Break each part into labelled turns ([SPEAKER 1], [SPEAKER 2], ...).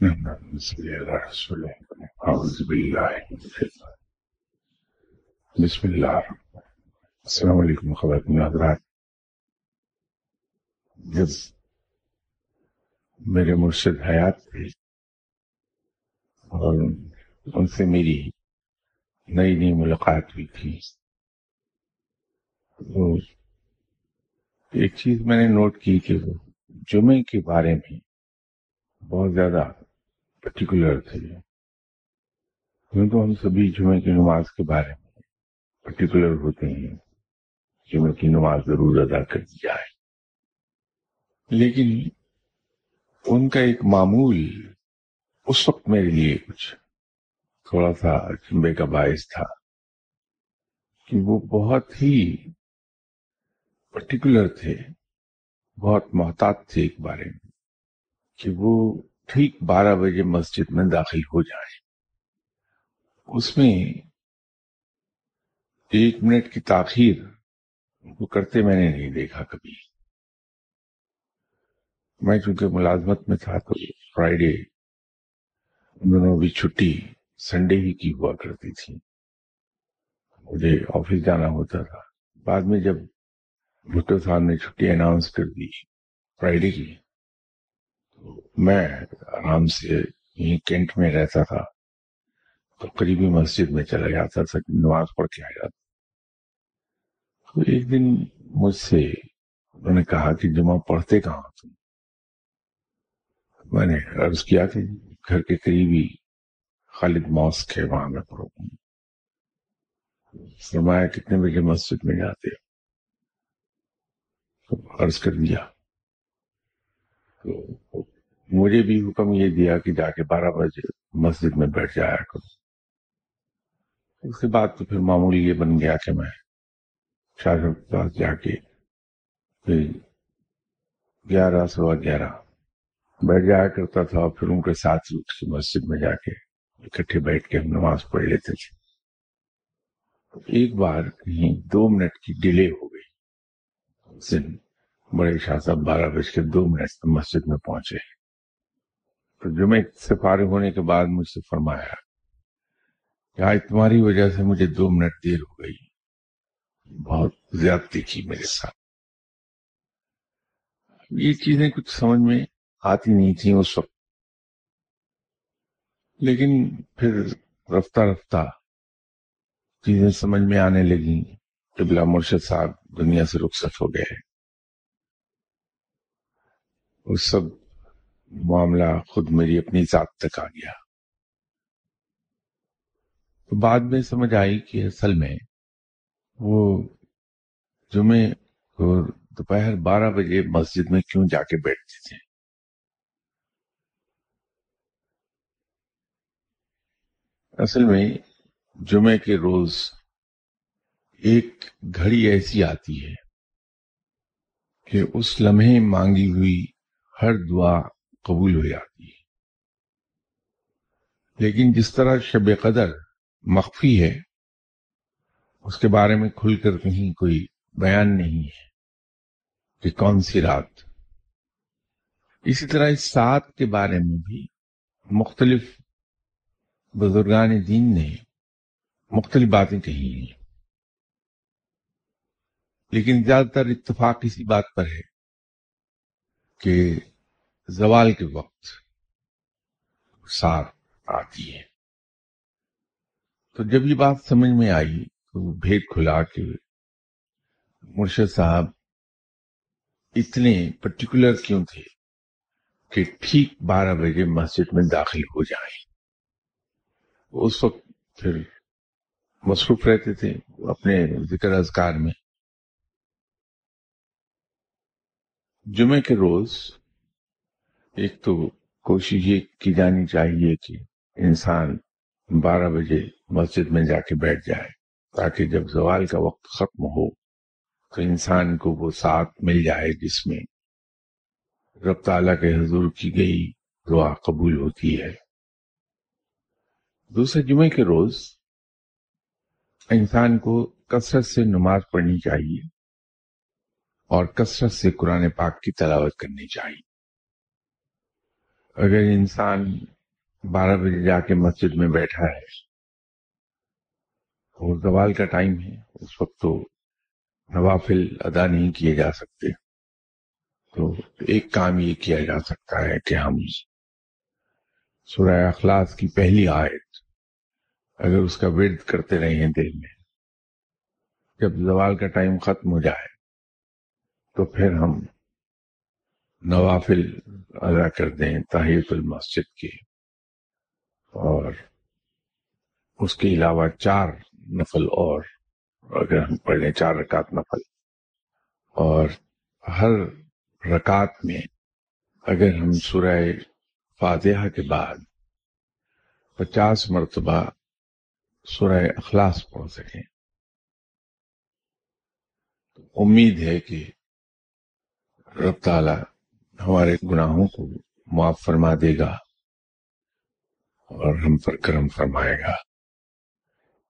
[SPEAKER 1] بسم اللہ السلام علیکم خواتین حضرات جب میرے مرشد حیات تھے اور ان سے میری نئی نئی ملاقات ہوئی تھی تو ایک چیز میں نے نوٹ کی کہ وہ جمعے کے بارے میں بہت زیادہ پرٹیکولر تھے۔ کیونکہ ہم سبھی جمعے کی نماز کے بارے میں پرٹیکولر ہوتے ہیں جمعے کی نماز ضرور ادا کر دی جائے۔ لیکن ان کا ایک معمول اس وقت میرے لیے کچھ تھوڑا سا چمبے کا باعث تھا کہ وہ بہت ہی پرٹیکولر تھے، بہت محتاط تھے ایک بارے میں کہ وہ ٹھیک بارہ بجے مسجد میں داخل ہو جائیں۔ اس میں ایک منٹ کی تاخیر وہ کرتے میں نے نہیں دیکھا کبھی۔ میں چونکہ ملازمت میں تھا تو فرائیڈے دونوں بھی چھٹی سنڈے ہی کی ہوا کرتی تھی۔ مجھے آفس جانا ہوتا تھا۔ بعد میں جب بھٹو صاحب نے چھٹی اناؤنس کر دی فرائیڈے کی میں آرام سے یہیں کینٹ میں رہتا تھا، تو قریبی مسجد میں چلا جاتا تھا، نماز پڑھ کے آ جاتا تو ایک دن مجھ سے انہوں نے کہا کہ جمعہ پڑھتے کہاں تم؟ میں نے عرض کیا کہ گھر کے قریبی خالد ماسک ہے، وہاں میں پڑھوں۔ فرمایا کتنے بجے مسجد میں جاتے ہو؟ عرض کر دیا۔ تو مجھے بھی حکم یہ دیا کہ جا کے بارہ بجے مسجد میں بیٹھ جایا کرو اس کے بعد تو پھر معمولی یہ بن گیا کہ میں شاہ کے پاس جا کے پھر گیارہ سوا گیارہ بیٹھ جایا کرتا تھا اور پھر ان کے ساتھ کے مسجد میں جا کے اکٹھے بیٹھ کے ہم نماز پڑھ لیتے تھے۔ ایک بار کہیں دو منٹ کی ڈیلے ہو گئی۔ بڑے شاہ صاحب بارہ بج کے دو منٹ مسجد میں پہنچے۔ تو جمعے سے فارغ ہونے کے بعد مجھ سے فرمایا کہ آج تمہاری وجہ سے مجھے دو منٹ دیر ہو گئی۔ بہت زیادتی کی میرے ساتھ۔ یہ چیزیں کچھ سمجھ میں آتی نہیں تھیں اس وقت۔ لیکن پھر رفتہ رفتہ چیزیں سمجھ میں آنے لگی قبلہ مرشد صاحب دنیا سے رخصت ہو گئے۔ اس سب معاملہ خود میری اپنی ذات تک آ گیا۔ تو بعد میں سمجھ آئی کہ اصل میں وہ جمعے اور دوپہر بارہ بجے مسجد میں کیوں جا کے بیٹھتے تھے؟ اصل میں جمعے کے روز ایک گھڑی ایسی آتی ہے کہ اس لمحے مانگی ہوئی ہر دعا قبول ہو جاتی ہے۔ لیکن جس طرح شب قدر مخفی ہے، اس کے بارے میں کھل کر کہیں کوئی بیان نہیں ہے کہ کون سی رات۔ اسی طرح اس سات کے بارے میں بھی مختلف بزرگان دین نے مختلف باتیں کہی ہیں۔ لیکن زیادہ تر اتفاق اسی بات پر ہے کہ زوال کے وقت ساتھ آتی ہے۔ تو جب یہ بات سمجھ میں آئی تو بھید کھلا کے مرشد صاحب اتنے پرٹیکولر کیوں تھے کہ ٹھیک بارہ بجے مسجد میں داخل ہو جائیں۔ اس وقت پھر مصروف رہتے تھے اپنے ذکر اذکار میں۔ جمعے کے روز ایک تو کوشش یہ کی جانی چاہیے کہ انسان بارہ بجے مسجد میں جا کے بیٹھ جائے تاکہ جب زوال کا وقت ختم ہو تو انسان کو وہ ساتھ مل جائے جس میں رب تعالیٰ کے حضور کی گئی دعا قبول ہوتی ہے۔ دوسرے جمعے کے روز انسان کو کثرت سے نماز پڑھنی چاہیے اور کثرت سے قرآن پاک کی تلاوت کرنی چاہیے۔ اگر انسان بارہ بجے جا کے مسجد میں بیٹھا ہے اور زوال کا ٹائم ہے، اس وقت تو نوافل ادا نہیں کیے جا سکتے۔ تو ایک کام یہ کیا جا سکتا ہے کہ ہم سورہ اخلاص کی پہلی آیت اگر اس کا ورد کرتے رہے ہیں دل میں، جب زوال کا ٹائم ختم ہو جائے تو پھر ہم نوافل ادا کر دیں تحیط المسجد کی۔ اور اس کے علاوہ چار نفل اور، اگر ہم پڑھ لیں، چار رکعت نفل۔ اور ہر رکعت میں اگر ہم سورہ فاتحہ کے بعد پچاس مرتبہ سورہ اخلاص پڑھ سکیں۔ امید ہے کہ رب تعالی ہمارے گناہوں کو معاف فرما دے گا اور ہم پر کرم فرمائے گا۔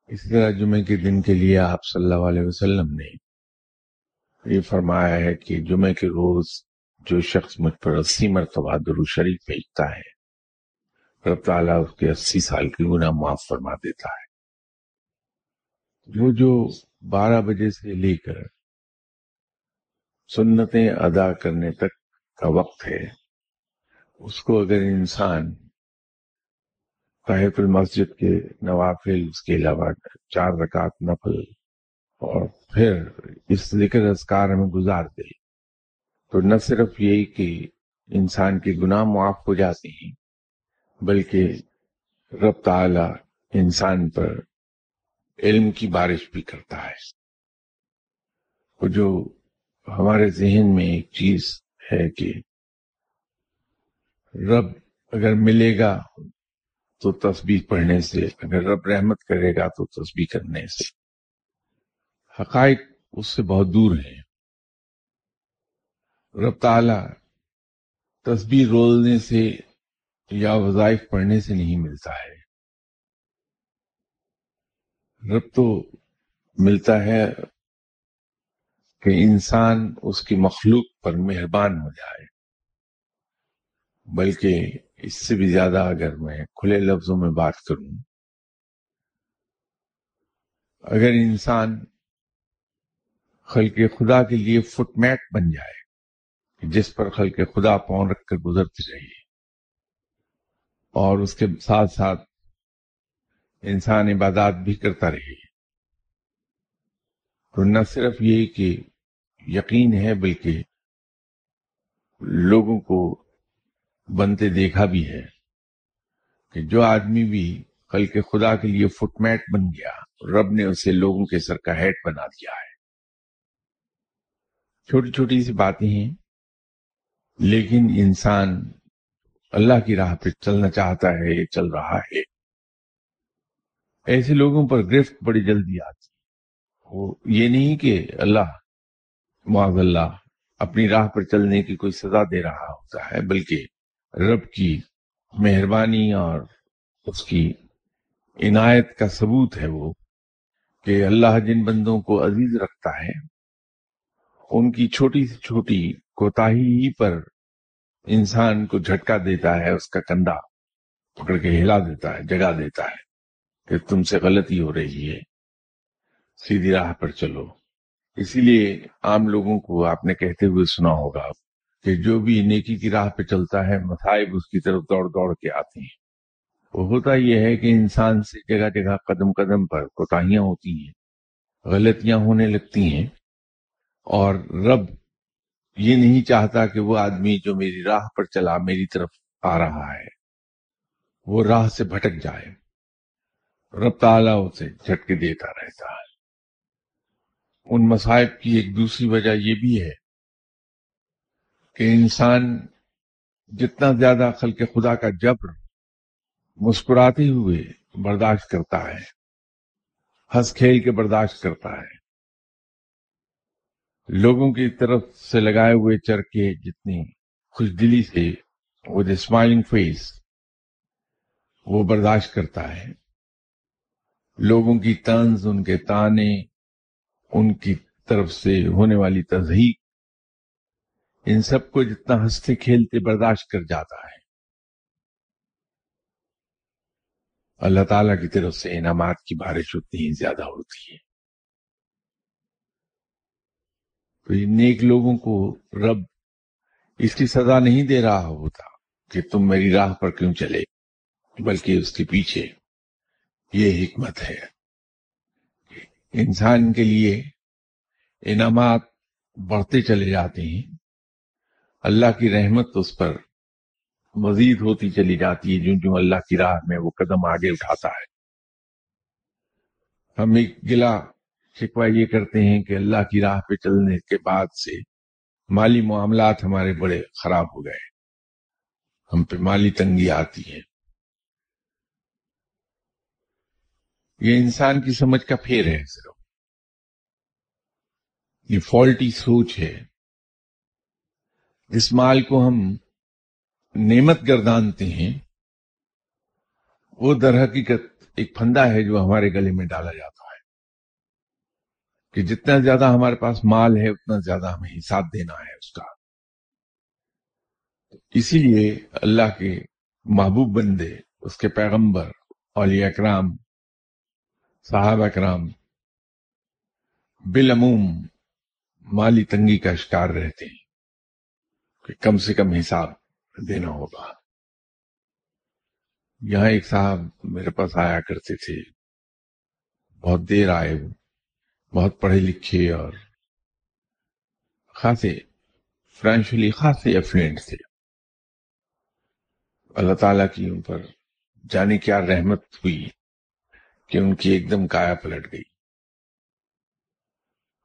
[SPEAKER 1] اسی طرح جمعے کے دن کے لیے آپ صلی اللہ علیہ وسلم نے یہ فرمایا ہے کہ جمعے کے روز جو شخص مجھ پر اسی مرتبہ درو شریف بھیجتا ہے، رب تعالیٰ اس کے اسی سال کی گناہ معاف فرما دیتا ہے۔ وہ جو بارہ بجے سے لے کر سنتیں ادا کرنے تک کا وقت ہے۔ اس کو اگر انسان طاہف المسجد کے نوافل، اس کے علاوہ چار رکعت نفل اور پھر اس ذکر اذکار میں گزار دے۔ تو نہ صرف یہی کہ انسان کے گناہ معاف ہو جاتے ہیں، بلکہ رب تعالی انسان پر علم کی بارش بھی کرتا ہے۔ وہ جو ہمارے ذہن میں ایک چیز ہے کہ رب اگر ملے گا تو تسبیح پڑھنے سے، اگر رب رحمت کرے گا تو تسبیح کرنے سے۔ حقائق اس سے بہت دور ہیں۔ رب تعالی تسبیح رولنے سے یا وظائف پڑھنے سے نہیں ملتا ہے۔ رب تو ملتا ہے کہ انسان اس کی مخلوق پر مہربان ہو جائے۔ بلکہ اس سے بھی زیادہ اگر میں کھلے لفظوں میں بات کروں، اگر انسان خلق خدا کے لیے فٹ میٹ بن جائے، جس پر خلق خدا پاؤں رکھ کر گزرتی رہی، اور اس کے ساتھ ساتھ انسان عبادات بھی کرتا رہے تو نہ صرف یہ کہ یقین ہے بلکہ لوگوں کو بنتے دیکھا بھی ہے کہ جو آدمی بھی خلق خدا کے لیے فٹ میٹ بن گیا، رب نے اسے لوگوں کے سر کا ہیڈ بنا دیا ہے۔ چھوٹی چھوٹی سی باتیں ہیں، لیکن انسان اللہ کی راہ پہ چلنا چاہتا ہے چل رہا ہے۔ ایسے لوگوں پر گرفت بڑی جلدی آتی۔ وہ یہ نہیں کہ اللہ معاذ اللہ، اپنی راہ پر چلنے کی کوئی سزا دے رہا ہوتا ہے، بلکہ رب کی مہربانی اور اس کی عنایت کا ثبوت ہے وہ کہ اللہ جن بندوں کو عزیز رکھتا ہے، ان کی چھوٹی سے چھوٹی کوتاہی ہی پر انسان کو جھٹکا دیتا ہے، اس کا کندھا پکڑ کے ہلا دیتا ہے، جگا دیتا ہے کہ تم سے غلطی ہو رہی ہے، سیدھی راہ پر چلو۔ اسی لیے عام لوگوں کو آپ نے کہتے ہوئے سنا ہوگا کہ جو بھی نیکی کی راہ پہ چلتا ہے مسائب اس کی طرف دوڑ دوڑ کے آتے ہیں۔ وہ ہوتا یہ ہے کہ انسان سے جگہ جگہ قدم قدم پر کوتاہیاں ہوتی ہیں، غلطیاں ہونے لگتی ہیں اور رب یہ نہیں چاہتا کہ وہ آدمی جو میری راہ پر چلا، میری طرف آ رہا ہے، وہ راہ سے بھٹک جائے۔ رب تعالیٰ اسے جھٹکے دیتا رہتا ہے۔ ان مسائب کی ایک دوسری وجہ یہ بھی ہے کہ انسان جتنا زیادہ خلق خدا کا جبر مسکراتے ہوئے برداشت کرتا ہے، ہنس کھیل کے برداشت کرتا ہے، لوگوں کی طرف سے لگائے ہوئے چرکے جتنی خوش دلی سے وہ اسمائلنگ فیس وہ برداشت کرتا ہے، لوگوں کی طنز ان کے تانے ان کی طرف سے ہونے والی تضحیق ان سب کو جتنا ہنستے کھیلتے برداشت کر جاتا ہے۔ اللہ تعالیٰ کی طرف سے انعامات کی بارش اتنی ہی زیادہ ہوتی ہے۔ تو نیک لوگوں کو رب اس کی سزا نہیں دے رہا ہوتا کہ تم میری راہ پر کیوں چلے، بلکہ اس کے پیچھے یہ حکمت ہے۔ انسان کے لیے انعامات بڑھتے چلے جاتے ہیں۔ اللہ کی رحمت اس پر مزید ہوتی چلی جاتی ہے۔ جو جو اللہ کی راہ میں وہ قدم آگے اٹھاتا ہے۔ ہم ایک گلا شکوا یہ کرتے ہیں کہ اللہ کی راہ پہ چلنے کے بعد سے مالی معاملات ہمارے بڑے خراب ہو گئے۔ ہم پہ مالی تنگی آتی ہے۔ یہ انسان کی سمجھ کا پھیر ہے۔ صرف یہ فالٹی سوچ ہے۔ جس مال کو ہم نعمت گردانتے ہیں۔ وہ در حقیقت ایک پھندا ہے جو ہمارے گلے میں ڈالا جاتا ہے۔ کہ جتنا زیادہ ہمارے پاس مال ہے، اتنا زیادہ ہمیں حساب دینا ہے اس کا۔ اسی لیے اللہ کے محبوب بندے، اس کے پیغمبر، اولیاء اکرام صحابہ اکرام بالعموم مالی تنگی کا شکار رہتے ہیں کہ کم سے کم حساب دینا ہوگا۔ یہاں ایک صاحب میرے پاس آیا کرتے تھے، بہت دیر آئے، بہت پڑھے لکھے اور خاصے فرینشلی خاصے افلینٹ تھے۔ اللہ تعالیٰ کی ان پر جانے کیا رحمت ہوئی۔ کہ ان کی ایک دم کایا پلٹ گئی۔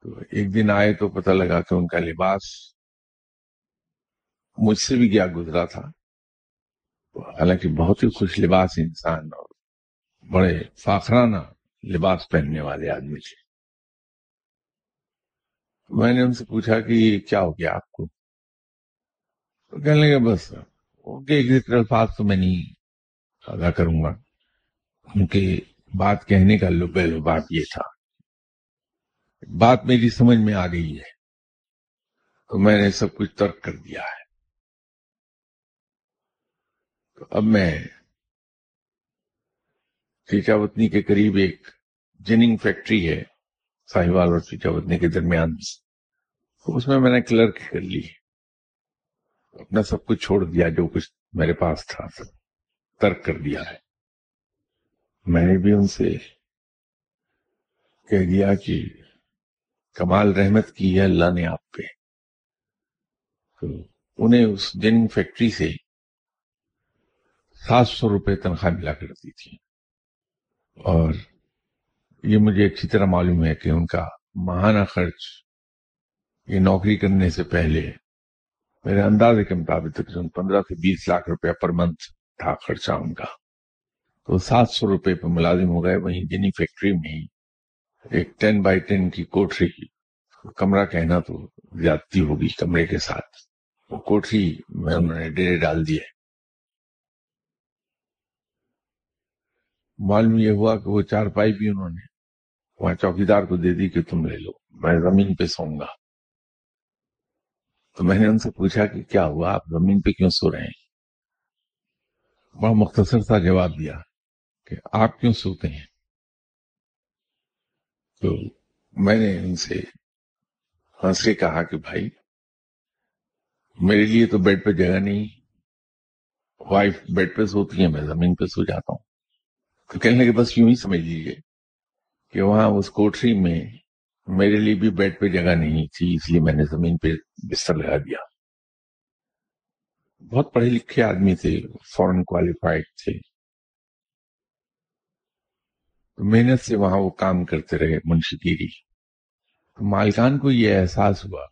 [SPEAKER 1] تو ایک دن آئے تو پتہ لگا کہ ان کا لباس مجھ سے بھی کیا گزرا تھا۔ حالانکہ بہت ہی خوش لباس انسان اور بڑے فاخرانہ لباس پہننے والے آدمی تھے۔ میں نے ان سے پوچھا کہ کیا ہو گیا آپ کو؟ تو کہنے لگے بس ایک الفاظ تو میں نہیں ادا کروں گا۔ ان کے بات کہنے کا لب بات یہ تھا۔ بات میری سمجھ میں آ گئی ہے۔ تو میں نے سب کچھ ترک کر دیا ہے۔ تو اب میں چیچا وطنی کے قریب ایک جننگ فیکٹری ہے، ساہیوال اور چیچا وطنی کے درمیان۔ اس میں میں نے کلرک کر لی۔ اپنا سب کچھ چھوڑ دیا، جو کچھ میرے پاس تھا، سب ترک کر دیا ہے۔ میں نے بھی ان سے کہہ دیا کہ کمال رحمت کی ہے، اللہ نے آپ پہ۔ تو انہیں اس جنگ فیکٹری سے سات سو روپے تنخواہ ملا کرتی تھی۔ اور یہ مجھے اچھی طرح معلوم ہے کہ ان کا ماہانہ خرچ یہ نوکری کرنے سے پہلے میرے اندازے کے مطابق تقریباً پندرہ سے بیس لاکھ روپے پر منتھ تھا خرچہ ان کا۔ تو سات سو روپے پہ ملازم ہو گئے وہیں جنی فیکٹری میں ہی۔ ایک ٹین بائی ٹین کی کوٹری کمرہ کہنا تو زیادتی ہوگی کمرے کے ساتھ۔ وہ کوٹری میں انہوں نے ڈیرے ڈال دیے۔ معلوم یہ ہوا کہ وہ چار پائی بھی انہوں نے۔ وہاں چوکیدار کو دے دی کہ تم لے لو۔ میں زمین پہ سوؤں گا۔ تو میں نے ان سے پوچھا کہ کیا ہوا؟ آپ زمین پہ کیوں سو رہے ہیں؟ بڑا مختصر سا جواب دیا۔ کہ آپ کیوں سوتے ہیں؟ تو میں نے ان سے ہنس کے کہا کہ بھائی، میرے لیے تو بیڈ پہ جگہ نہیں، وائف بیڈ پہ سوتی ہے میں زمین پہ سو جاتا ہوں۔ تو کہنے کہ بس یوں ہی سمجھ لیجیے کہ وہاں اس کوٹری میں میرے لیے بھی بیڈ پہ جگہ نہیں تھی، اس لیے میں نے زمین پہ بستر لگا دیا۔ بہت پڑھے لکھے آدمی تھے فورن کوالیفائڈ تھے۔ تو محنت سے وہاں وہ کام کرتے رہے منشگیری تو مالکان کو یہ احساس ہوا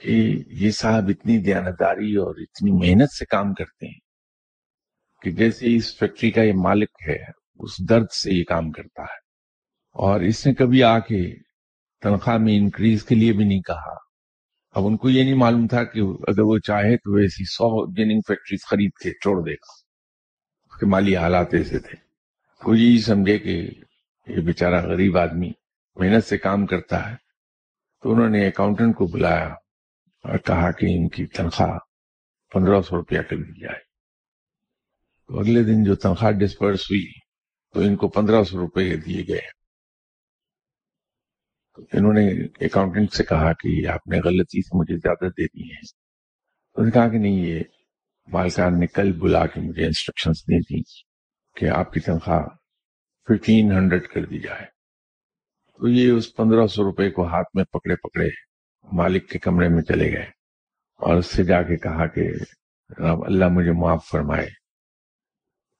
[SPEAKER 1] کہ یہ صاحب اتنی دیانتداری اور اتنی محنت سے کام کرتے ہیں کہ جیسے اس فیکٹری کا یہ مالک ہے، اس درد سے یہ کام کرتا ہے۔ اور اس نے کبھی آ کے تنخواہ میں انکریز کے لیے بھی نہیں کہا۔ اب ان کو یہ نہیں معلوم تھا کہ اگر وہ چاہے تو ایسی سو جننگ فیکٹریز خرید کے چھوڑ دے گا اس کے مالی حالات ایسے تھے۔ وہ یہی سمجھے کہ یہ بیچارہ غریب آدمی محنت سے کام کرتا ہے۔ تو انہوں نے اکاؤنٹنٹ کو بلایا اور کہا کہ ان کی تنخواہ پندرہ سو روپیہ کر دی جائے۔ تو اگلے دن جو تنخواہ ڈسپرس ہوئی تو ان کو پندرہ سو روپے دیے گئے۔ انہوں نے اکاؤنٹنٹ سے کہا کہ آپ نے غلطی سے مجھے زیادہ دے دی ہیں۔ انہوں نے کہا کہ نہیں، یہ مالکان نے کل بلا کے مجھے انسٹرکشنز دی۔ تھی کہ آپ کی تنخواہ ففٹین ہنڈریڈ کر دی جائے۔ تو یہ اس پندرہ سو روپے کو ہاتھ میں پکڑے پکڑے مالک کے کمرے میں چلے گئے اور اس سے جا کے کہا کہ اللہ مجھے معاف فرمائے۔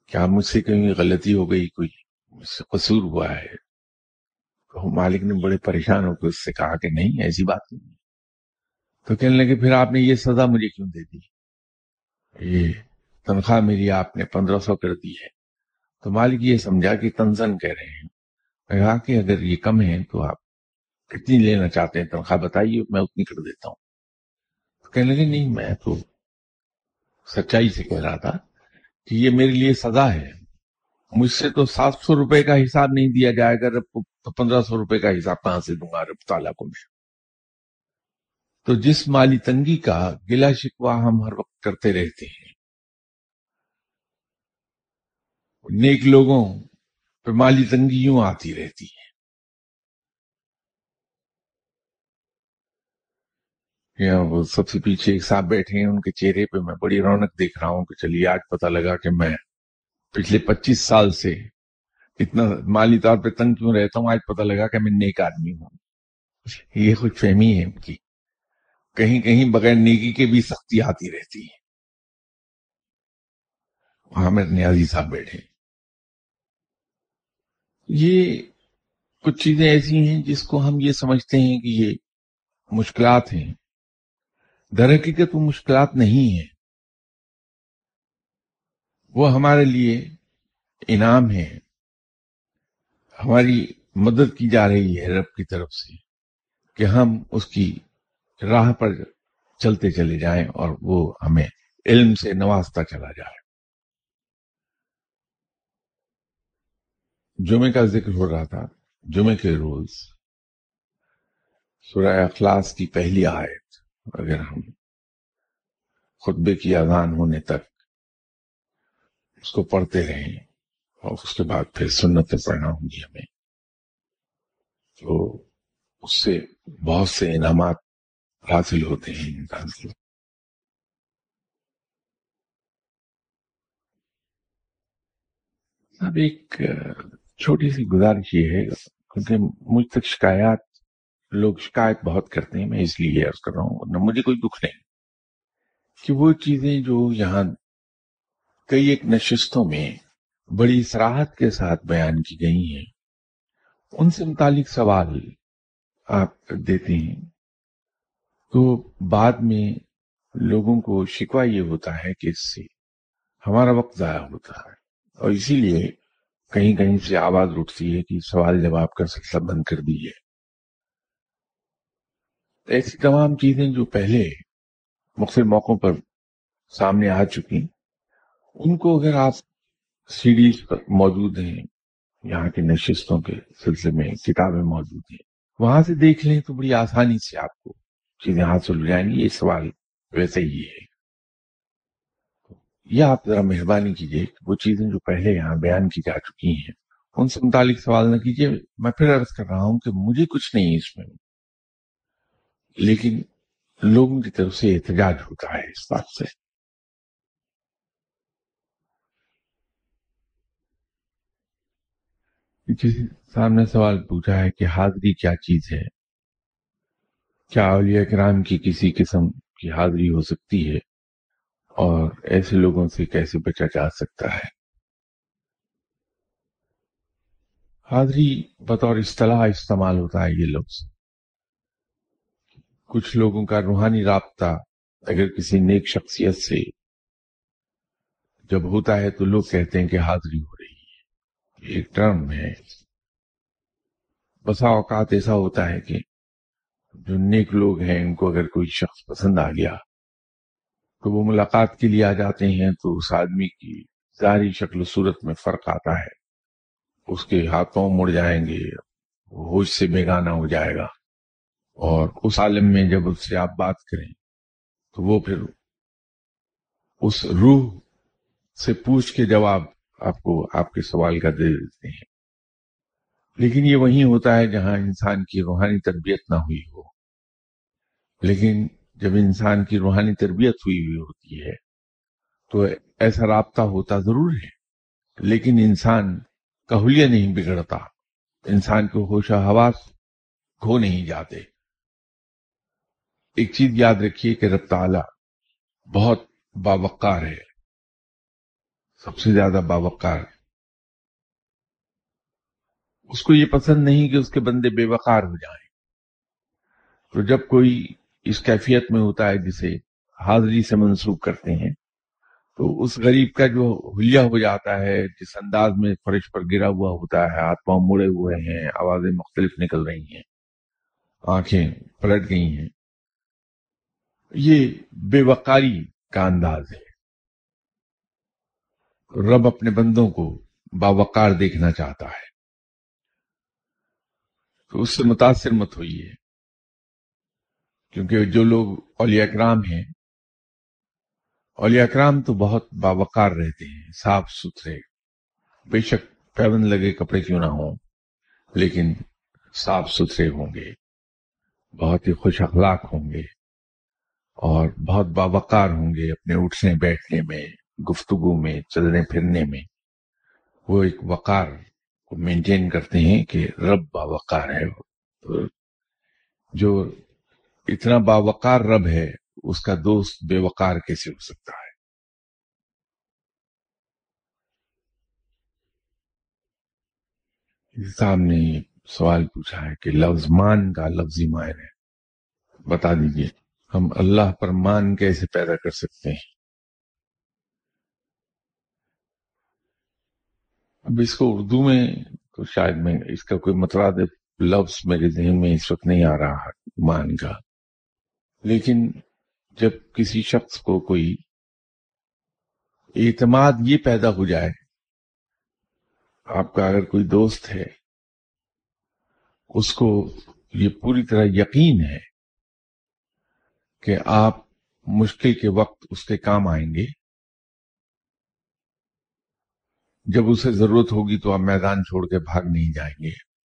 [SPEAKER 1] کیا مجھ سے کہیں غلطی ہو گئی؟ کوئی مجھ سے قصور ہوا ہے؟ تو مالک نے بڑے پریشان ہو کے اس سے کہا کہ نہیں، ایسی بات نہیں۔ تو کہنے لگے، پھر آپ نے یہ سزا مجھے کیوں دے دی؟ یہ تنخواہ میری آپ نے پندرہ سو کر دی ہے۔ تو مالک یہ سمجھا کہ تنزن کہہ رہے ہیں۔ میں کہا کہ اگر یہ کم ہے تو آپ کتنی لینا چاہتے ہیں تنخواہ بتائیے، میں اتنی کر دیتا ہوں۔ تو کہنے لگے، نہیں، میں تو سچائی سے کہہ رہا تھا کہ یہ میرے لیے سزا ہے۔ مجھ سے تو سات سو روپے کا حساب نہیں دیا جائے گا، رب تو پندرہ سو روپے کا حساب کہاں سے دوں گا رب تعالیٰ کو میں؟ تو جس مالی تنگی کا گلا شکوا ہم ہر وقت کرتے رہتے ہیں نیک لوگوں پہ مالی تنگی یوں آتی رہتی ہے۔ وہ سب سے پیچھے ایک صاحب بیٹھے ہیں، ان کے چہرے پہ میں بڑی رونق دیکھ رہا ہوں کہ چلیے آج پتا لگا کہ میں پچھلے پچیس سال سے اتنا مالی طور پہ تنگ کیوں رہتا ہوں، آج پتا لگا کہ میں نیک آدمی ہوں۔ یہ کچھ فہمی ہے ان کی۔ کہیں کہیں بغیر نیکی کے بھی سختی آتی رہتی ہے۔ وہاں نیازی صاحب بیٹھے یہ کچھ چیزیں ایسی ہیں جس کو ہم یہ سمجھتے ہیں کہ یہ مشکلات ہیں۔ در حقیقت وہ مشکلات نہیں ہیں۔ وہ ہمارے لیے انعام ہے ہماری مدد کی جا رہی ہے رب کی طرف سے کہ ہم اس کی راہ پر چلتے چلے جائیں اور وہ ہمیں علم سے نوازتا چلا جائے۔ جمعے کا ذکر ہو رہا تھا جمعے کے روز سورہ اخلاص کی پہلی آیت، اگر ہم خطبے کی اذان ہونے تک اس کو پڑھتے رہیں اور اس کے بعد پھر سنتیں پڑھنا ہوں گی ہمیں، تو اس سے بہت سے انعامات حاصل ہوتے ہیں انسان کو اب ایک چھوٹی سی گزارش یہ ہے کیونکہ مجھ تک شکایات، لوگ شکایت بہت کرتے ہیں، میں اس لیے عرض کر رہا ہوں نہ مجھے کوئی دکھ نہیں۔ کہ وہ چیزیں جو یہاں کئی ایک نشستوں میں بڑی سراہت کے ساتھ بیان کی گئی ہیں، ان سے متعلق سوال آپ دیتے ہیں۔ تو بعد میں لوگوں کو شکوا یہ ہوتا ہے کہ اس سے ہمارا وقت ضائع ہوتا ہے اور اسی لیے کہیں کہیں سے آواز اٹھتی ہے کہ سوال جواب کا سلسلہ بند کر دیجیے ایسی تمام چیزیں جو پہلے مختلف موقعوں پر سامنے آ چکی ان کو اگر آپ سیڈیز پر موجود ہیں، یہاں کے نشستوں کے سلسلے میں کتابیں موجود ہیں، وہاں سے دیکھ لیں تو بڑی آسانی سے آپ کو چیزیں حاصل ہو جائیں گی۔ یہ سوال ویسے ہی ہے۔ یہ آپ ذرا مہربانی کیجیے وہ چیزیں جو پہلے یہاں بیان کی جا چکی ہیں، ان سے متعلق سوال نہ کیجیے میں پھر عرض کر رہا ہوں کہ مجھے کچھ نہیں اس میں۔ لیکن لوگوں کی طرف سے احتجاج ہوتا ہے اس بات سے۔ کسی سامنے سوال پوچھا ہے کہ حاضری کیا چیز ہے؟ کیا اولیاء کرام کی کسی قسم کی حاضری ہو سکتی ہے؟ اور ایسے لوگوں سے کیسے بچا جا سکتا ہے؟ حاضری بطور اصطلاح استعمال ہوتا ہے یہ لفظ۔ کچھ لوگوں کا روحانی رابطہ اگر کسی نیک شخصیت سے جب ہوتا ہے تو لوگ کہتے ہیں کہ حاضری ہو رہی ہے۔ ایک ٹرم ہے۔ بسا اوقات ایسا ہوتا ہے کہ جو نیک لوگ ہیں ان کو اگر کوئی شخص پسند آ گیا تو وہ ملاقات کے لیے آ جاتے ہیں تو اس آدمی کی ظاہری شکل و صورت میں فرق آتا ہے۔ اس کے ہاتھوں مڑ جائیں گے، ہوش سے بیگانہ ہو جائے گا۔ اور اس عالم میں جب اس سے آپ بات کریں تو وہ پھر اس روح سے پوچھ کے جواب آپ کو آپ کے سوال کا دے دیتے ہیں۔ لیکن یہ وہی ہوتا ہے جہاں انسان کی روحانی تربیت نہ ہوئی ہو۔ لیکن جب انسان کی روحانی تربیت ہوئی ہوئی ہوتی ہے، تو ایسا رابطہ ہوتا ضرور ہے۔ لیکن انسان کا حلیہ نہیں بگڑتا۔ انسان کو ہوش و حواس کھو نہیں جاتے۔ ایک چیز یاد رکھیے کہ رب تعالی بہت باوقار ہے۔ سب سے زیادہ باوقار۔ اس کو یہ پسند نہیں کہ اس کے بندے بے وقار ہو جائیں۔ تو جب کوئی اس کیفیت میں ہوتا ہے جسے حاضری سے منسوخ کرتے ہیں۔ تو اس غریب کا جو حلیہ ہو جاتا ہے، جس انداز میں فرش پر گرا ہوا ہوتا ہے، ہاتھ پاؤں مڑے ہوئے ہیں، آوازیں مختلف نکل رہی ہیں، آنکھیں پلٹ گئی ہیں۔ یہ بے وقاری کا انداز ہے۔ رب اپنے بندوں کو باوقار دیکھنا چاہتا ہے۔ تو اس سے متاثر مت ہوئی ہے کیونکہ جو لوگ اولیاء اکرام ہیں، اولیاء اکرام تو بہت باوقار رہتے ہیں، صاف ستھرے، بے شک پیون لگے کپڑے کیوں نہ ہوں، لیکن صاف ستھرے ہوں گے، بہت ہی خوش اخلاق ہوں گے، اور بہت باوقار ہوں گے اپنے اٹھنے بیٹھنے میں، گفتگو میں، چلنے پھرنے میں۔ وہ ایک وقار کو مینٹین کرتے ہیں کہ رب باوقار ہے۔ جو اتنا باوقار رب ہے، اس کا دوست بے وقار کیسے ہو سکتا ہے؟ صاحب نے سوال پوچھا ہے کہ لفظ مان کا لفظی مائن ہے۔ بتا دیجیے، ہم اللہ پر مان کیسے پیدا کر سکتے ہیں؟ اب اس کو اردو میں تو شاید میں اس کا کوئی مترادف لفظ میرے ذہن میں اس وقت نہیں آ رہا، مان کا۔ لیکن جب کسی شخص کو کوئی اعتماد یہ پیدا ہو جائے، آپ کا اگر کوئی دوست ہے، اس کو یہ پوری طرح یقین ہے کہ آپ مشکل کے وقت اس کے کام آئیں گے۔ جب اسے ضرورت ہوگی تو آپ میدان چھوڑ کے بھاگ نہیں جائیں گے۔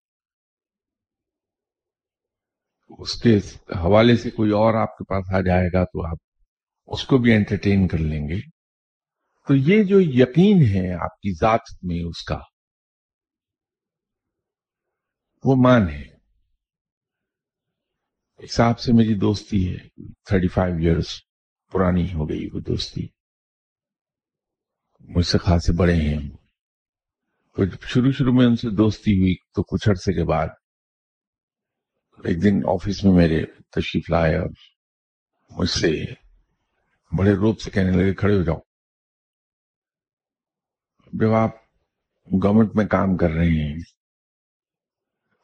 [SPEAKER 1] اس کے حوالے سے کوئی اور آپ کے پاس آ جائے گا تو آپ اس کو بھی انٹرٹین کر لیں گے۔ تو یہ جو یقین ہے آپ کی ذات میں اس کا، وہ مان ہے۔ حساب سے میری دوستی ہے تھرٹی فائیو ایئرس پرانی ہو گئی وہ دوستی۔ مجھ سے خاصے بڑے ہیں۔ تو جب شروع شروع میں ان سے دوستی ہوئی تو کچھ عرصے کے بعد ایک دن آفس میں میرے تشریف لائے اور مجھ سے بڑے روپ سے کہنے لگے، کھڑے ہو جاؤ. جب آپ گورنمنٹ میں کام کر رہے ہیں،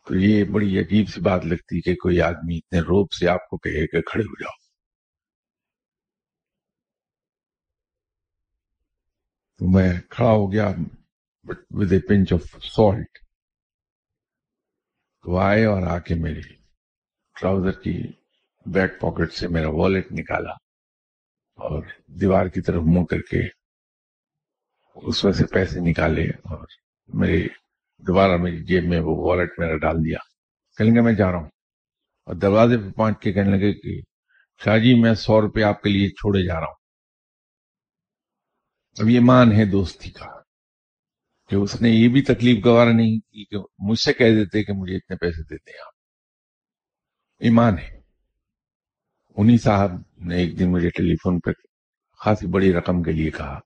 [SPEAKER 1] تو یہ بڑی عجیب سی بات لگتی کہ کوئی آدمی اتنے روپ سے آپ کو کہے کہ کھڑے ہو جاؤ۔ تو میں کھڑا ہو گیا with a pinch of salt تو آئے اور آ کے میری ٹراؤزر کی بیک پاکٹ سے میرا والیٹ نکالا اور دیوار کی طرف منہ کر کے اس میں سے پیسے نکالے اور میری دوبارہ میری جیب میں وہ والیٹ میرا ڈال دیا۔ کہیں گے میں جا رہا ہوں۔ اور دروازے پہ پہنچ کے کہنے لگے کہ شاہ جی میں سو روپے آپ کے لیے چھوڑے جا رہا ہوں۔ اب یہ مان ہے دوستی کا۔ کہ اس نے یہ بھی تکلیف گوارا نہیں کی کہ مجھ سے کہہ دیتے کہ مجھے اتنے پیسے دیتے ہیں آپ۔ ایمان ہے۔ انہی صاحب نے ایک دن مجھے ٹیلی فون پہ خاصی بڑی رقم کے لیے کہا۔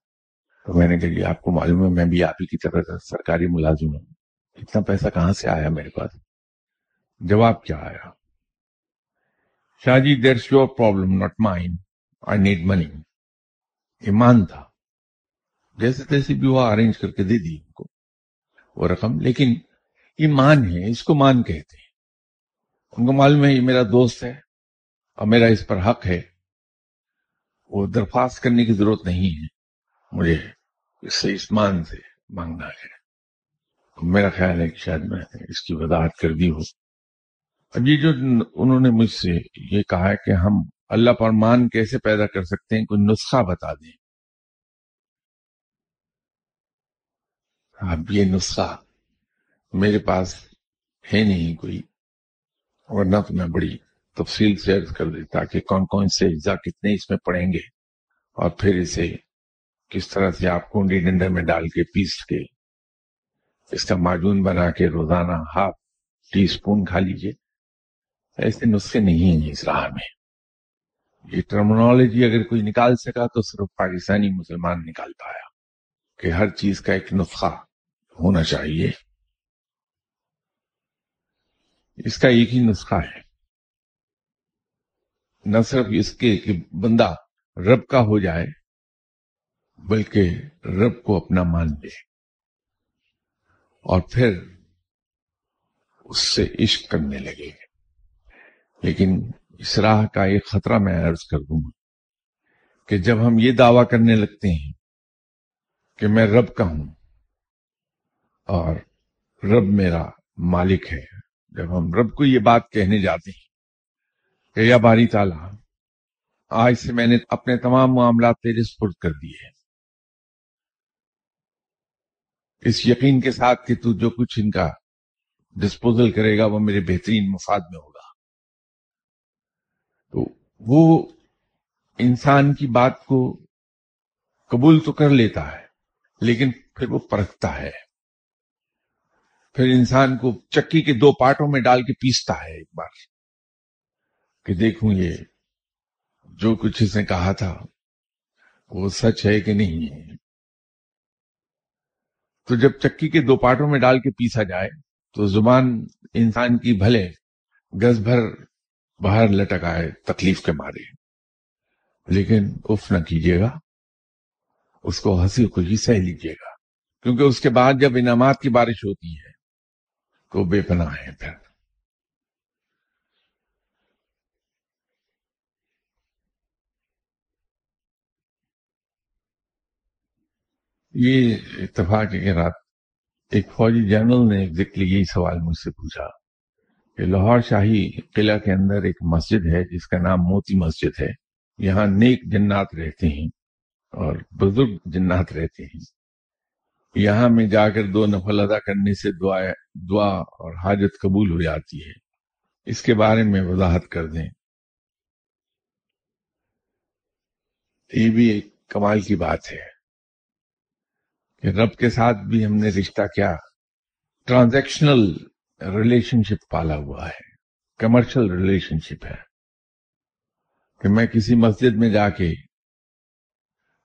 [SPEAKER 1] تو میں نے کہا جی آپ کو معلوم ہے، میں بھی آپ ہی کی طرح سرکاری ملازم ہوں۔ اتنا پیسہ کہاں سے آیا میرے پاس؟ جواب کیا آیا؟ Shah ji there your problem not mind I need money ایمان تھا۔ جیسے تیسے بھی وہ ارینج کر کے دے دی ان کو، وہ رقم۔ لیکن ایمان ہے، اس کو مان کہتے ہیں۔ ان کو معلوم ہے، یہ میرا دوست ہے اور میرا اس پر حق ہے۔ وہ درخواست کرنے کی ضرورت نہیں ہے۔ مجھے اس سے اسمان سے مانگنا ہے۔ میرا خیال ہے کہ شاید میں اس کی وضاحت کر دی ہو۔ اب یہ جو انہوں نے مجھ سے یہ کہا ہے کہ ہم اللہ پر مان کیسے پیدا کر سکتے ہیں، کوئی نسخہ بتا دیں۔ اب یہ نسخہ میرے پاس ہے نہیں کوئی، ورنہ تو میں بڑی تفصیل سے عرض کر دیتا کہ کون کون سے اجزاء کتنے اس میں پڑیں گے اور پھر اسے کس طرح سے آپ کنڈی ڈنڈر میں ڈال کے پیس کے اس کا معجون بنا کے روزانہ ہاف ٹی اسپون کھا لیجیے ایسے نسخے نہیں ہیں اس راہ میں۔ یہ ٹرمنالوجی اگر کوئی نکال سکا تو صرف پاکستانی مسلمان نکال پایا کہ ہر چیز کا ایک نسخہ ہونا چاہیے۔ اس کا ایک ہی نسخہ ہے۔ نہ صرف اس کے کہ بندہ رب کا ہو جائے، بلکہ رب کو اپنا مان لے۔ اور پھر اس سے عشق کرنے لگے۔ لیکن اس راہ کا ایک خطرہ میں عرض کر دوں گا کہ جب ہم یہ دعویٰ کرنے لگتے ہیں کہ میں رب کا ہوں اور رب میرا مالک ہے۔ جب ہم رب کو یہ بات کہنے جاتے ہیں کہ یا باری تعالیٰ، آج سے میں نے اپنے تمام معاملات تیرے سپرد کر دیے اس یقین کے ساتھ کہ تو جو کچھ ان کا ڈسپوزل کرے گا وہ میرے بہترین مفاد میں ہوگا۔ تو وہ انسان کی بات کو قبول تو کر لیتا ہے، لیکن پھر وہ پرکھتا ہے۔ پھر انسان کو چکی کے دو پارٹوں میں ڈال کے پیستا ہے ایک بار کہ دیکھوں یہ جو کچھ اس نے کہا تھا، وہ سچ ہے کہ نہیں ہے؟ تو جب چکی کے دو پارٹوں میں ڈال کے پیسا جائے، تو زبان انسان کی بھلے گز بھر باہر لٹک آئے، تکلیف کے مارے۔ لیکن اف نہ کیجیے گا، اس کو ہنسی خوشی سہ لیجیے گا۔ کیونکہ اس کے بعد جب انعامات کی بارش ہوتی ہے تو بے پناہ ہے پھر۔ یہ اتفاق کے رات ایک فوجی جنرل نے ایگزیکٹلی یہی سوال مجھ سے پوچھا کہ لاہور شاہی قلعہ کے اندر ایک مسجد ہے جس کا نام موتی مسجد ہے۔ یہاں نیک جنات رہتے ہیں اور بزرگ جنات رہتے ہیں۔ یہاں میں جا کر دو نفل ادا کرنے سے دعا دعا اور حاجت قبول ہو جاتی ہے۔ اس کے بارے میں وضاحت کر دیں۔ یہ بھی ایک کمال کی بات ہے کہ رب کے ساتھ بھی ہم نے رشتہ کیا۔ ٹرانزیکشنل ریلیشن شپ پالا ہوا ہے۔ کمرشل ریلیشن شپ ہے۔ کہ میں کسی مسجد میں جا کے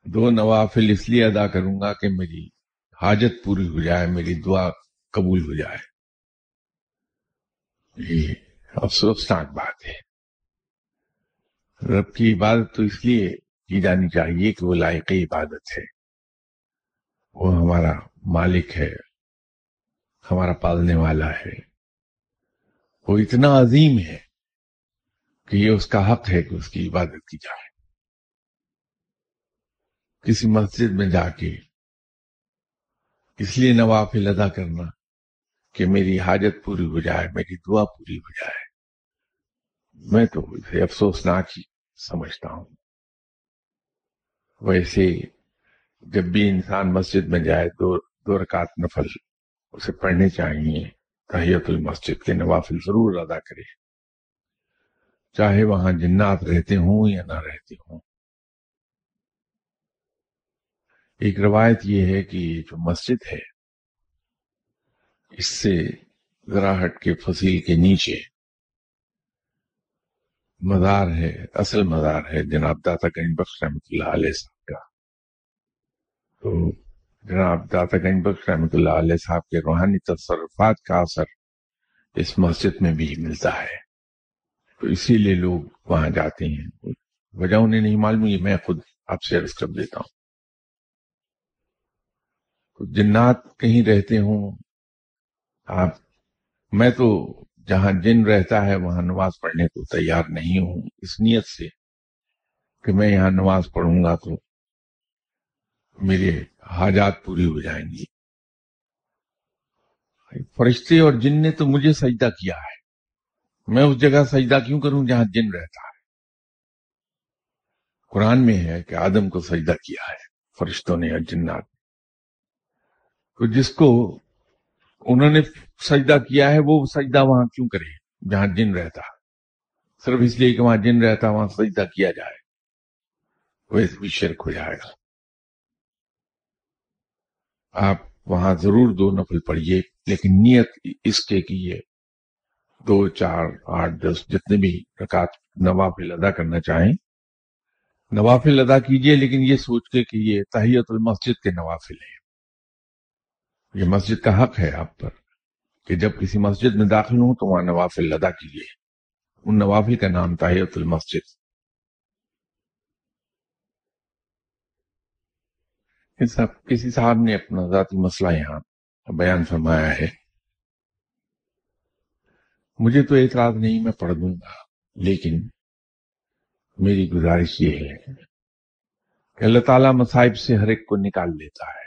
[SPEAKER 1] دو نوافل اس لیے ادا کروں گا کہ میری حاجت پوری ہو جائے، میری دعا قبول ہو جائے۔ یہ افسوسناک بات ہے۔ رب کی عبادت تو اس لیے کی جانی چاہیے کہ وہ لائق عبادت ہے۔ وہ ہمارا مالک ہے۔ ہمارا پالنے والا ہے۔ وہ اتنا عظیم ہے کہ یہ اس کا حق ہے کہ اس کی عبادت کی جائے۔ کسی مسجد میں جا کے اس لیے نوافل ادا کرنا کہ میری حاجت پوری ہو جائے، میری دعا پوری ہو جائے۔ میں تو اسے افسوسناک ہی سمجھتا ہوں۔ ویسے جب بھی انسان مسجد میں جائے، دو دو رکعت نفل اسے پڑھنے چاہیے تحیت المسجد کے نوافل ضرور ادا کرے۔ چاہے وہاں جنات رہتے ہوں یا نہ رہتے ہوں۔ ایک روایت یہ ہے کہ جو مسجد ہے اس سے ذرا ہٹ کے فصیل کے نیچے مزار ہے، اصل مزار ہے جناب داتا گنج بخش رحمۃ اللہ علیہ صاحب کا۔ تو جناب داتا گنج بخش رحمۃ اللہ علیہ صاحب کے روحانی تصرفات کا اثر اس مسجد میں بھی ملتا ہے۔ تو اسی لیے لوگ وہاں جاتے ہیں۔ وجہ انہیں نہیں معلوم، یہ میں خود آپ سے عرض کر دیتا ہوں۔ جنات کہیں رہتے ہوں آپ میں تو جہاں جن رہتا ہے وہاں نماز پڑھنے کو تیار نہیں ہوں۔ اس نیت سے کہ میں یہاں نماز پڑھوں گا تو میرے حاجات پوری ہو جائیں گی فرشتے اور جن نے تو مجھے سجدہ کیا ہے۔ میں اس جگہ سجدہ کیوں کروں جہاں جن رہتا ہے؟ قرآن میں ہے کہ آدم کو سجدہ کیا ہے، فرشتوں نے اور جنات تو جس کو انہوں نے سجدہ کیا ہے، وہ سجدہ وہاں کیوں کرے؟ جہاں جن رہتا۔ صرف اس لیے کہ وہاں جن رہتا، وہاں سجدہ کیا جائے۔ ویسے بھی شرک ہو جائے گا۔ آپ وہاں ضرور دو نفل پڑھیے، لیکن نیت اس کے کیے دو، چار، آٹھ، دس، جتنے بھی رکعت نوافل ادا کرنا چاہیں۔ نوافل ادا کیجیے، لیکن یہ سوچ کے کہ یہ تحیت المسجد کے نوافل ہیں۔ یہ مسجد کا حق ہے آپ پر کہ جب کسی مسجد میں داخل ہوں تو وہاں نوافل ادا کیجیے۔ ان نوافل کا نام تحیت المسجد۔ کسی صاحب نے اپنا ذاتی مسئلہ یہاں بیان فرمایا ہے۔ مجھے تو اعتراض نہیں، میں پڑھ دوں گا، لیکن میری گزارش یہ ہے کہ اللہ تعالیٰ مصائب سے ہر ایک کو نکال لیتا ہے۔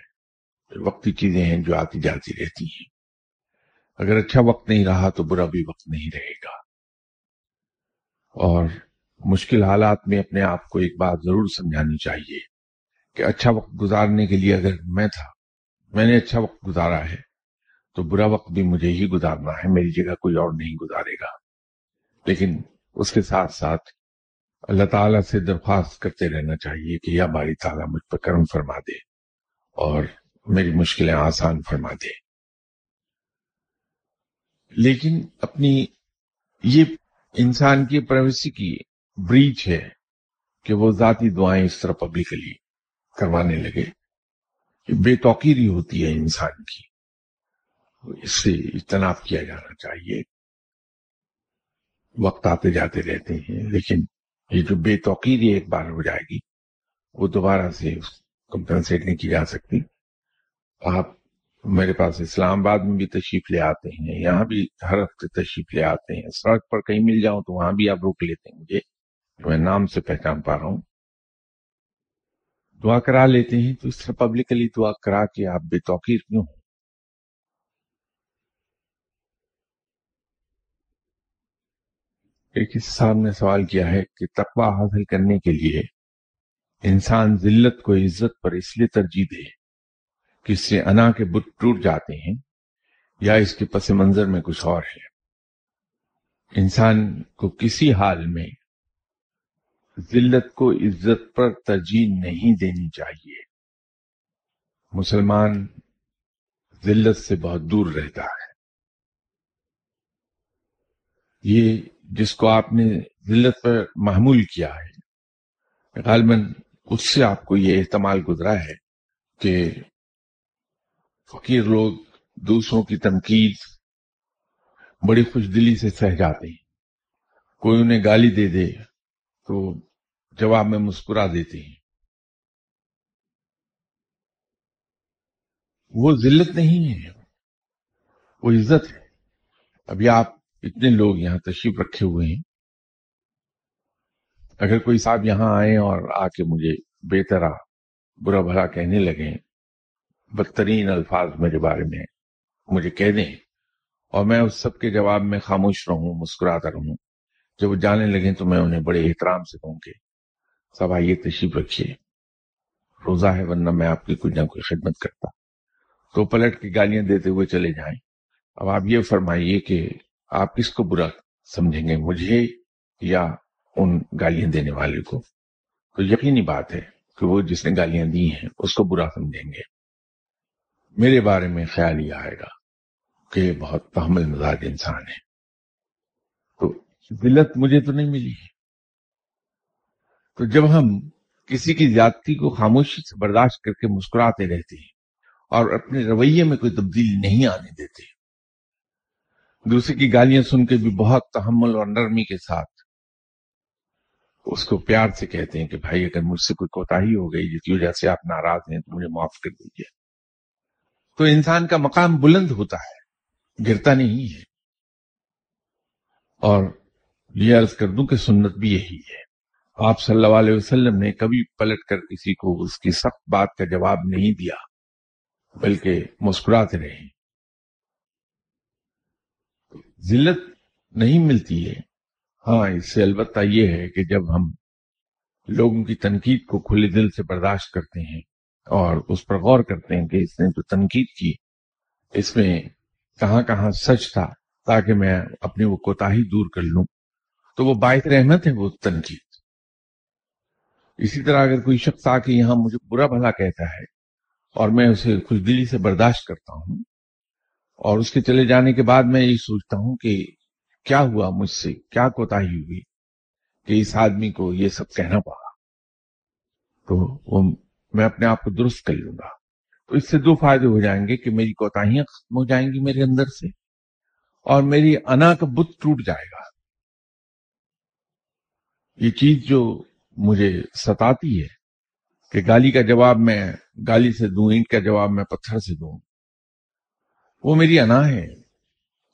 [SPEAKER 1] وقتی چیزیں ہیں جو آتی جاتی رہتی ہیں۔ اگر اچھا وقت نہیں رہا تو برا بھی وقت نہیں رہے گا۔ اور مشکل حالات میں اپنے آپ کو ایک بات ضرور سمجھانی چاہیے کہ اچھا وقت گزارنے کے لیے اگر میں تھا، میں نے اچھا وقت گزارا ہے، تو برا وقت بھی مجھے ہی گزارنا ہے، میری جگہ کوئی اور نہیں گزارے گا۔ لیکن اس کے ساتھ ساتھ اللہ تعالیٰ سے درخواست کرتے رہنا چاہیے کہ یا باری تعالیٰ مجھ پر کرم فرما دے اور میری مشکلیں آسان فرما دے۔ لیکن اپنی یہ انسان کی پرائیویسی کی بریچ ہے کہ وہ ذاتی دعائیں اس طرح پبلکلی کروانے لگے۔ بے توقیری ہوتی ہے انسان کی۔ اس سے اجتناب کیا جانا چاہیے۔ وقت آتے جاتے رہتے ہیں، لیکن یہ جو بے توقیر ایک بار ہو جائے گی، وہ دوبارہ سے کمپنسیٹ نہیں کی جا سکتی۔ آپ میرے پاس اسلام آباد میں بھی تشریف لے آتے ہیں، یہاں بھی ہر ہفتے تشریف لے آتے ہیں۔ سڑک پر کہیں مل جاؤں تو وہاں بھی آپ روک لیتے ہیں مجھے۔ میں نام سے پہچان پا رہا ہوں۔ دعا کرا لیتے ہیں تو اس طرح پبلکلی دعا کرا کے آپ بے توقیر کیوں ہوں؟ ایک صاحب نے سوال کیا ہے کہ تقوی حاصل کرنے کے لیے انسان ذلت کو عزت پر اس لیے ترجیح دے کہ اس سے انا کے بت ٹوٹ جاتے ہیں یا اس کے پس منظر میں کچھ اور ہے۔ انسان کو کسی حال میں ذلت کو عزت پر ترجیح نہیں دینی چاہیے۔ مسلمان ذلت سے بہت دور رہتا ہے۔ یہ جس کو آپ نے ذلت پر محمول کیا ہے، غالباً اس سے آپ کو یہ احتمال گزرا ہے کہ فقیر لوگ، دوسروں کی تنقید بڑی خوش دلی سے سہ جاتے ہیں۔ کوئی انہیں گالی دے دے تو جواب میں مسکرا دیتے ہیں۔ وہ ذلت نہیں ہے، وہ عزت ہے۔ ابھی آپ اتنے لوگ یہاں تشریف رکھے ہوئے ہیں۔ اگر کوئی صاحب یہاں آئے اور آ کے مجھے بے طرح برا بھلا کہنے لگے بدترین الفاظ میرے بارے میں مجھے کہہ دیں اور میں اس سب کے جواب میں خاموش رہوں، مسکراتا رہوں۔ جب وہ جانے لگے تو میں انہیں بڑے احترام سے کہوں کہ سب آئیے تشریف رکھیے۔ روزہ ہے ورنہ میں آپ کی کوئی نہ کوئی خدمت کرتا۔ تو پلٹ کی گالیاں دیتے ہوئے چلے جائیں۔ اب آپ یہ فرمائیے کہ آپ کس کو برا سمجھیں گے، مجھے یا ان گالیاں دینے والے کو؟ تو یقینی بات ہے کہ وہ جس نے گالیاں دی ہیں، اس کو برا سمجھیں گے۔ میرے بارے میں خیال یہ آئے گا کہ بہت تحمل مزاج انسان ہے۔ تو ذلت مجھے تو نہیں ملی۔ تو جب ہم کسی کی زیادتی کو خاموشی سے برداشت کر کے مسکراتے رہتے ہیں اور اپنے رویے میں کوئی تبدیلی نہیں آنے دیتے، دوسرے کی گالیاں سن کے بھی بہت تحمل اور نرمی کے ساتھ اس کو پیار سے کہتے ہیں کہ بھائی اگر مجھ سے کوئی کوتا ہی ہو گئی جس کی وجہ سے آپ ناراض ہیں تو مجھے معاف کر دیجیے تو انسان کا مقام بلند ہوتا ہے، گرتا نہیں ہے۔ اور یہ عرض کر دوں کہ سنت بھی یہی ہے۔ آپ صلی اللہ علیہ وسلم نے کبھی پلٹ کر کسی کو اس کی سخت بات کا جواب نہیں دیا، بلکہ مسکراتے رہے۔ ذلت نہیں ملتی ہے۔ ہاں اس سے البتہ یہ ہے کہ جب ہم لوگوں کی تنقید کو کھلے دل سے برداشت کرتے ہیں اور اس پر غور کرتے ہیں کہ اس نے جو تنقید کی، اس میں کہاں کہاں سچ تھا تاکہ میں اپنی وہ کوتاہی دور کر لوں۔ تو وہ باعث رحمت ہے وہ تنقید۔ اسی طرح اگر کوئی شخص آ کے یہاں مجھے برا بھلا کہتا ہے اور میں اسے خوش دلی سے برداشت کرتا ہوں اور اس کے چلے جانے کے بعد میں یہی سوچتا ہوں کہ کیا ہوا مجھ سے؟ کیا کوتا ہوئی کہ اس آدمی کو یہ سب کہنا پڑا؟ تو وہ میں اپنے آپ کو درست کر لوں گا۔ تو اس سے دو فائدے ہو جائیں گے کہ میری کوتاہیاں ختم ہو جائیں گی میرے اندر سے اور میری انا کا بت ٹوٹ جائے گا۔ یہ چیز جو مجھے ستاتی ہے کہ گالی کا جواب میں گالی سے دوں، اینٹ کا جواب میں پتھر سے دوں، وہ میری انا ہے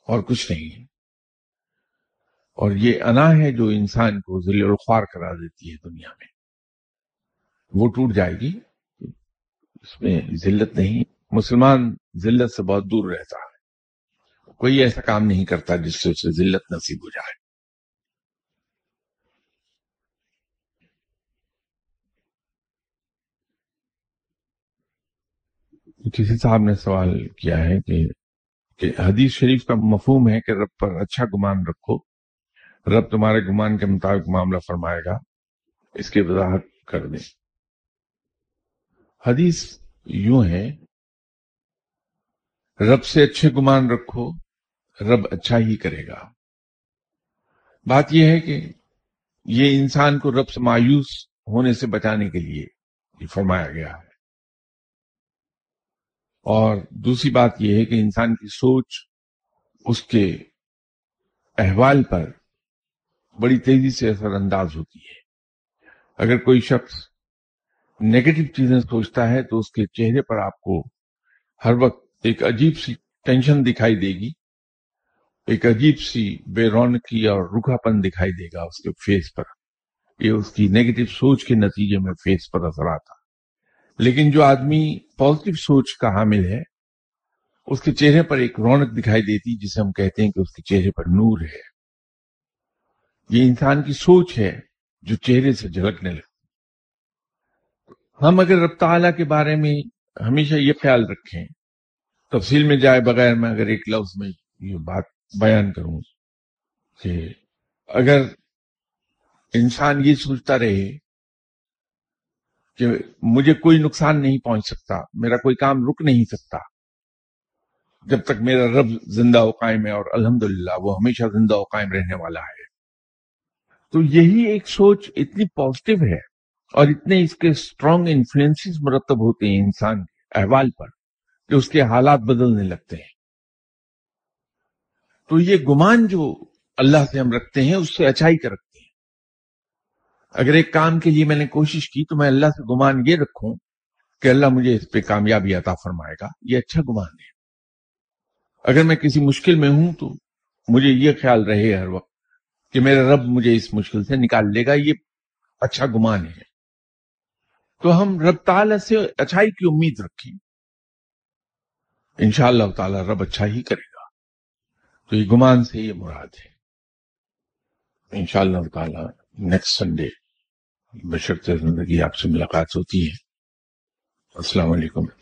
[SPEAKER 1] اور کچھ نہیں۔ اور یہ انا ہے جو انسان کو ذل الخوار کرا دیتی ہے دنیا میں۔ وہ ٹوٹ جائے گی۔ اس میں ذلت نہیں، مسلمان ذلت سے بہت دور رہتا ہے۔ کوئی ایسا کام نہیں کرتا جس سے اسے ذلت نصیب ہو جائے۔ کسی صاحب نے سوال کیا ہے کہ کہ حدیث شریف کا مفہوم ہے کہ رب پر اچھا گمان رکھو۔ رب تمہارے گمان کے مطابق معاملہ فرمائے گا۔ اس کی وضاحت کر دیں۔ حدیث یوں ہے، رب سے اچھے گمان رکھو، رب اچھا ہی کرے گا۔ بات یہ ہے کہ یہ انسان کو رب سے مایوس ہونے سے بچانے کے لیے یہ فرمایا گیا ہے۔ اور دوسری بات یہ ہے کہ انسان کی سوچ اس کے احوال پر بڑی تیزی سے اثر انداز ہوتی ہے۔ اگر کوئی شخص نیگیٹو چیزیں سوچتا ہے تو اس کے چہرے پر آپ کو ہر وقت ایک عجیب سی ٹینشن دکھائی دے گی، ایک عجیب سی بے رونقی اور روکھا پن دکھائی دے گا اس کے فیس پر۔ یہ اس کی نیگیٹو سوچ کے نتیجے میں فیس پر اثر آتا۔ لیکن جو آدمی پازیٹو سوچ کا حامل ہے، اس کے چہرے پر ایک رونق دکھائی دیتی، جسے ہم کہتے ہیں کہ اس کے چہرے پر نور ہے۔ یہ انسان کی سوچ ہے جو چہرے سے جھلکنے لگتی ہم اگر رب تعالیٰ کے بارے میں ہمیشہ یہ خیال رکھیں، تفصیل میں جائے بغیر میں اگر ایک لفظ میں یہ بات بیان کروں کہ اگر انسان یہ سوچتا رہے کہ مجھے کوئی نقصان نہیں پہنچ سکتا، میرا کوئی کام رک نہیں سکتا، جب تک میرا رب زندہ و قائم ہے اور الحمدللہ وہ ہمیشہ زندہ و قائم رہنے والا ہے، تو یہی ایک سوچ اتنی پازیٹو ہے۔ اور اتنے اس کے اسٹرانگ انفلوئنس مرتب ہوتے ہیں انسان کے احوال پر کہ اس کے حالات بدلنے لگتے ہیں۔ تو یہ گمان جو اللہ سے ہم رکھتے ہیں، اس سے اچھائی کا رکھتے ہیں۔ اگر ایک کام کے لیے میں نے کوشش کی تو میں اللہ سے گمان یہ رکھوں کہ اللہ مجھے اس پہ کامیابی عطا فرمائے گا۔ یہ اچھا گمان ہے۔ اگر میں کسی مشکل میں ہوں تو مجھے یہ خیال رہے ہر وقت کہ میرا رب مجھے اس مشکل سے نکال لے گا۔ یہ اچھا گمان ہے۔ تو ہم رب تعالیٰ سے اچھائی کی امید رکھیں۔ انشاءاللہ اللہ تعالیٰ رب اچھا ہی کرے گا۔ تو یہ گمان سے یہ مراد ہے۔ انشاءاللہ اللہ تعالیٰ نیکسٹ سنڈے بشرط زندگی آپ سے ملاقات ہوتی ہے۔ السلام علیکم۔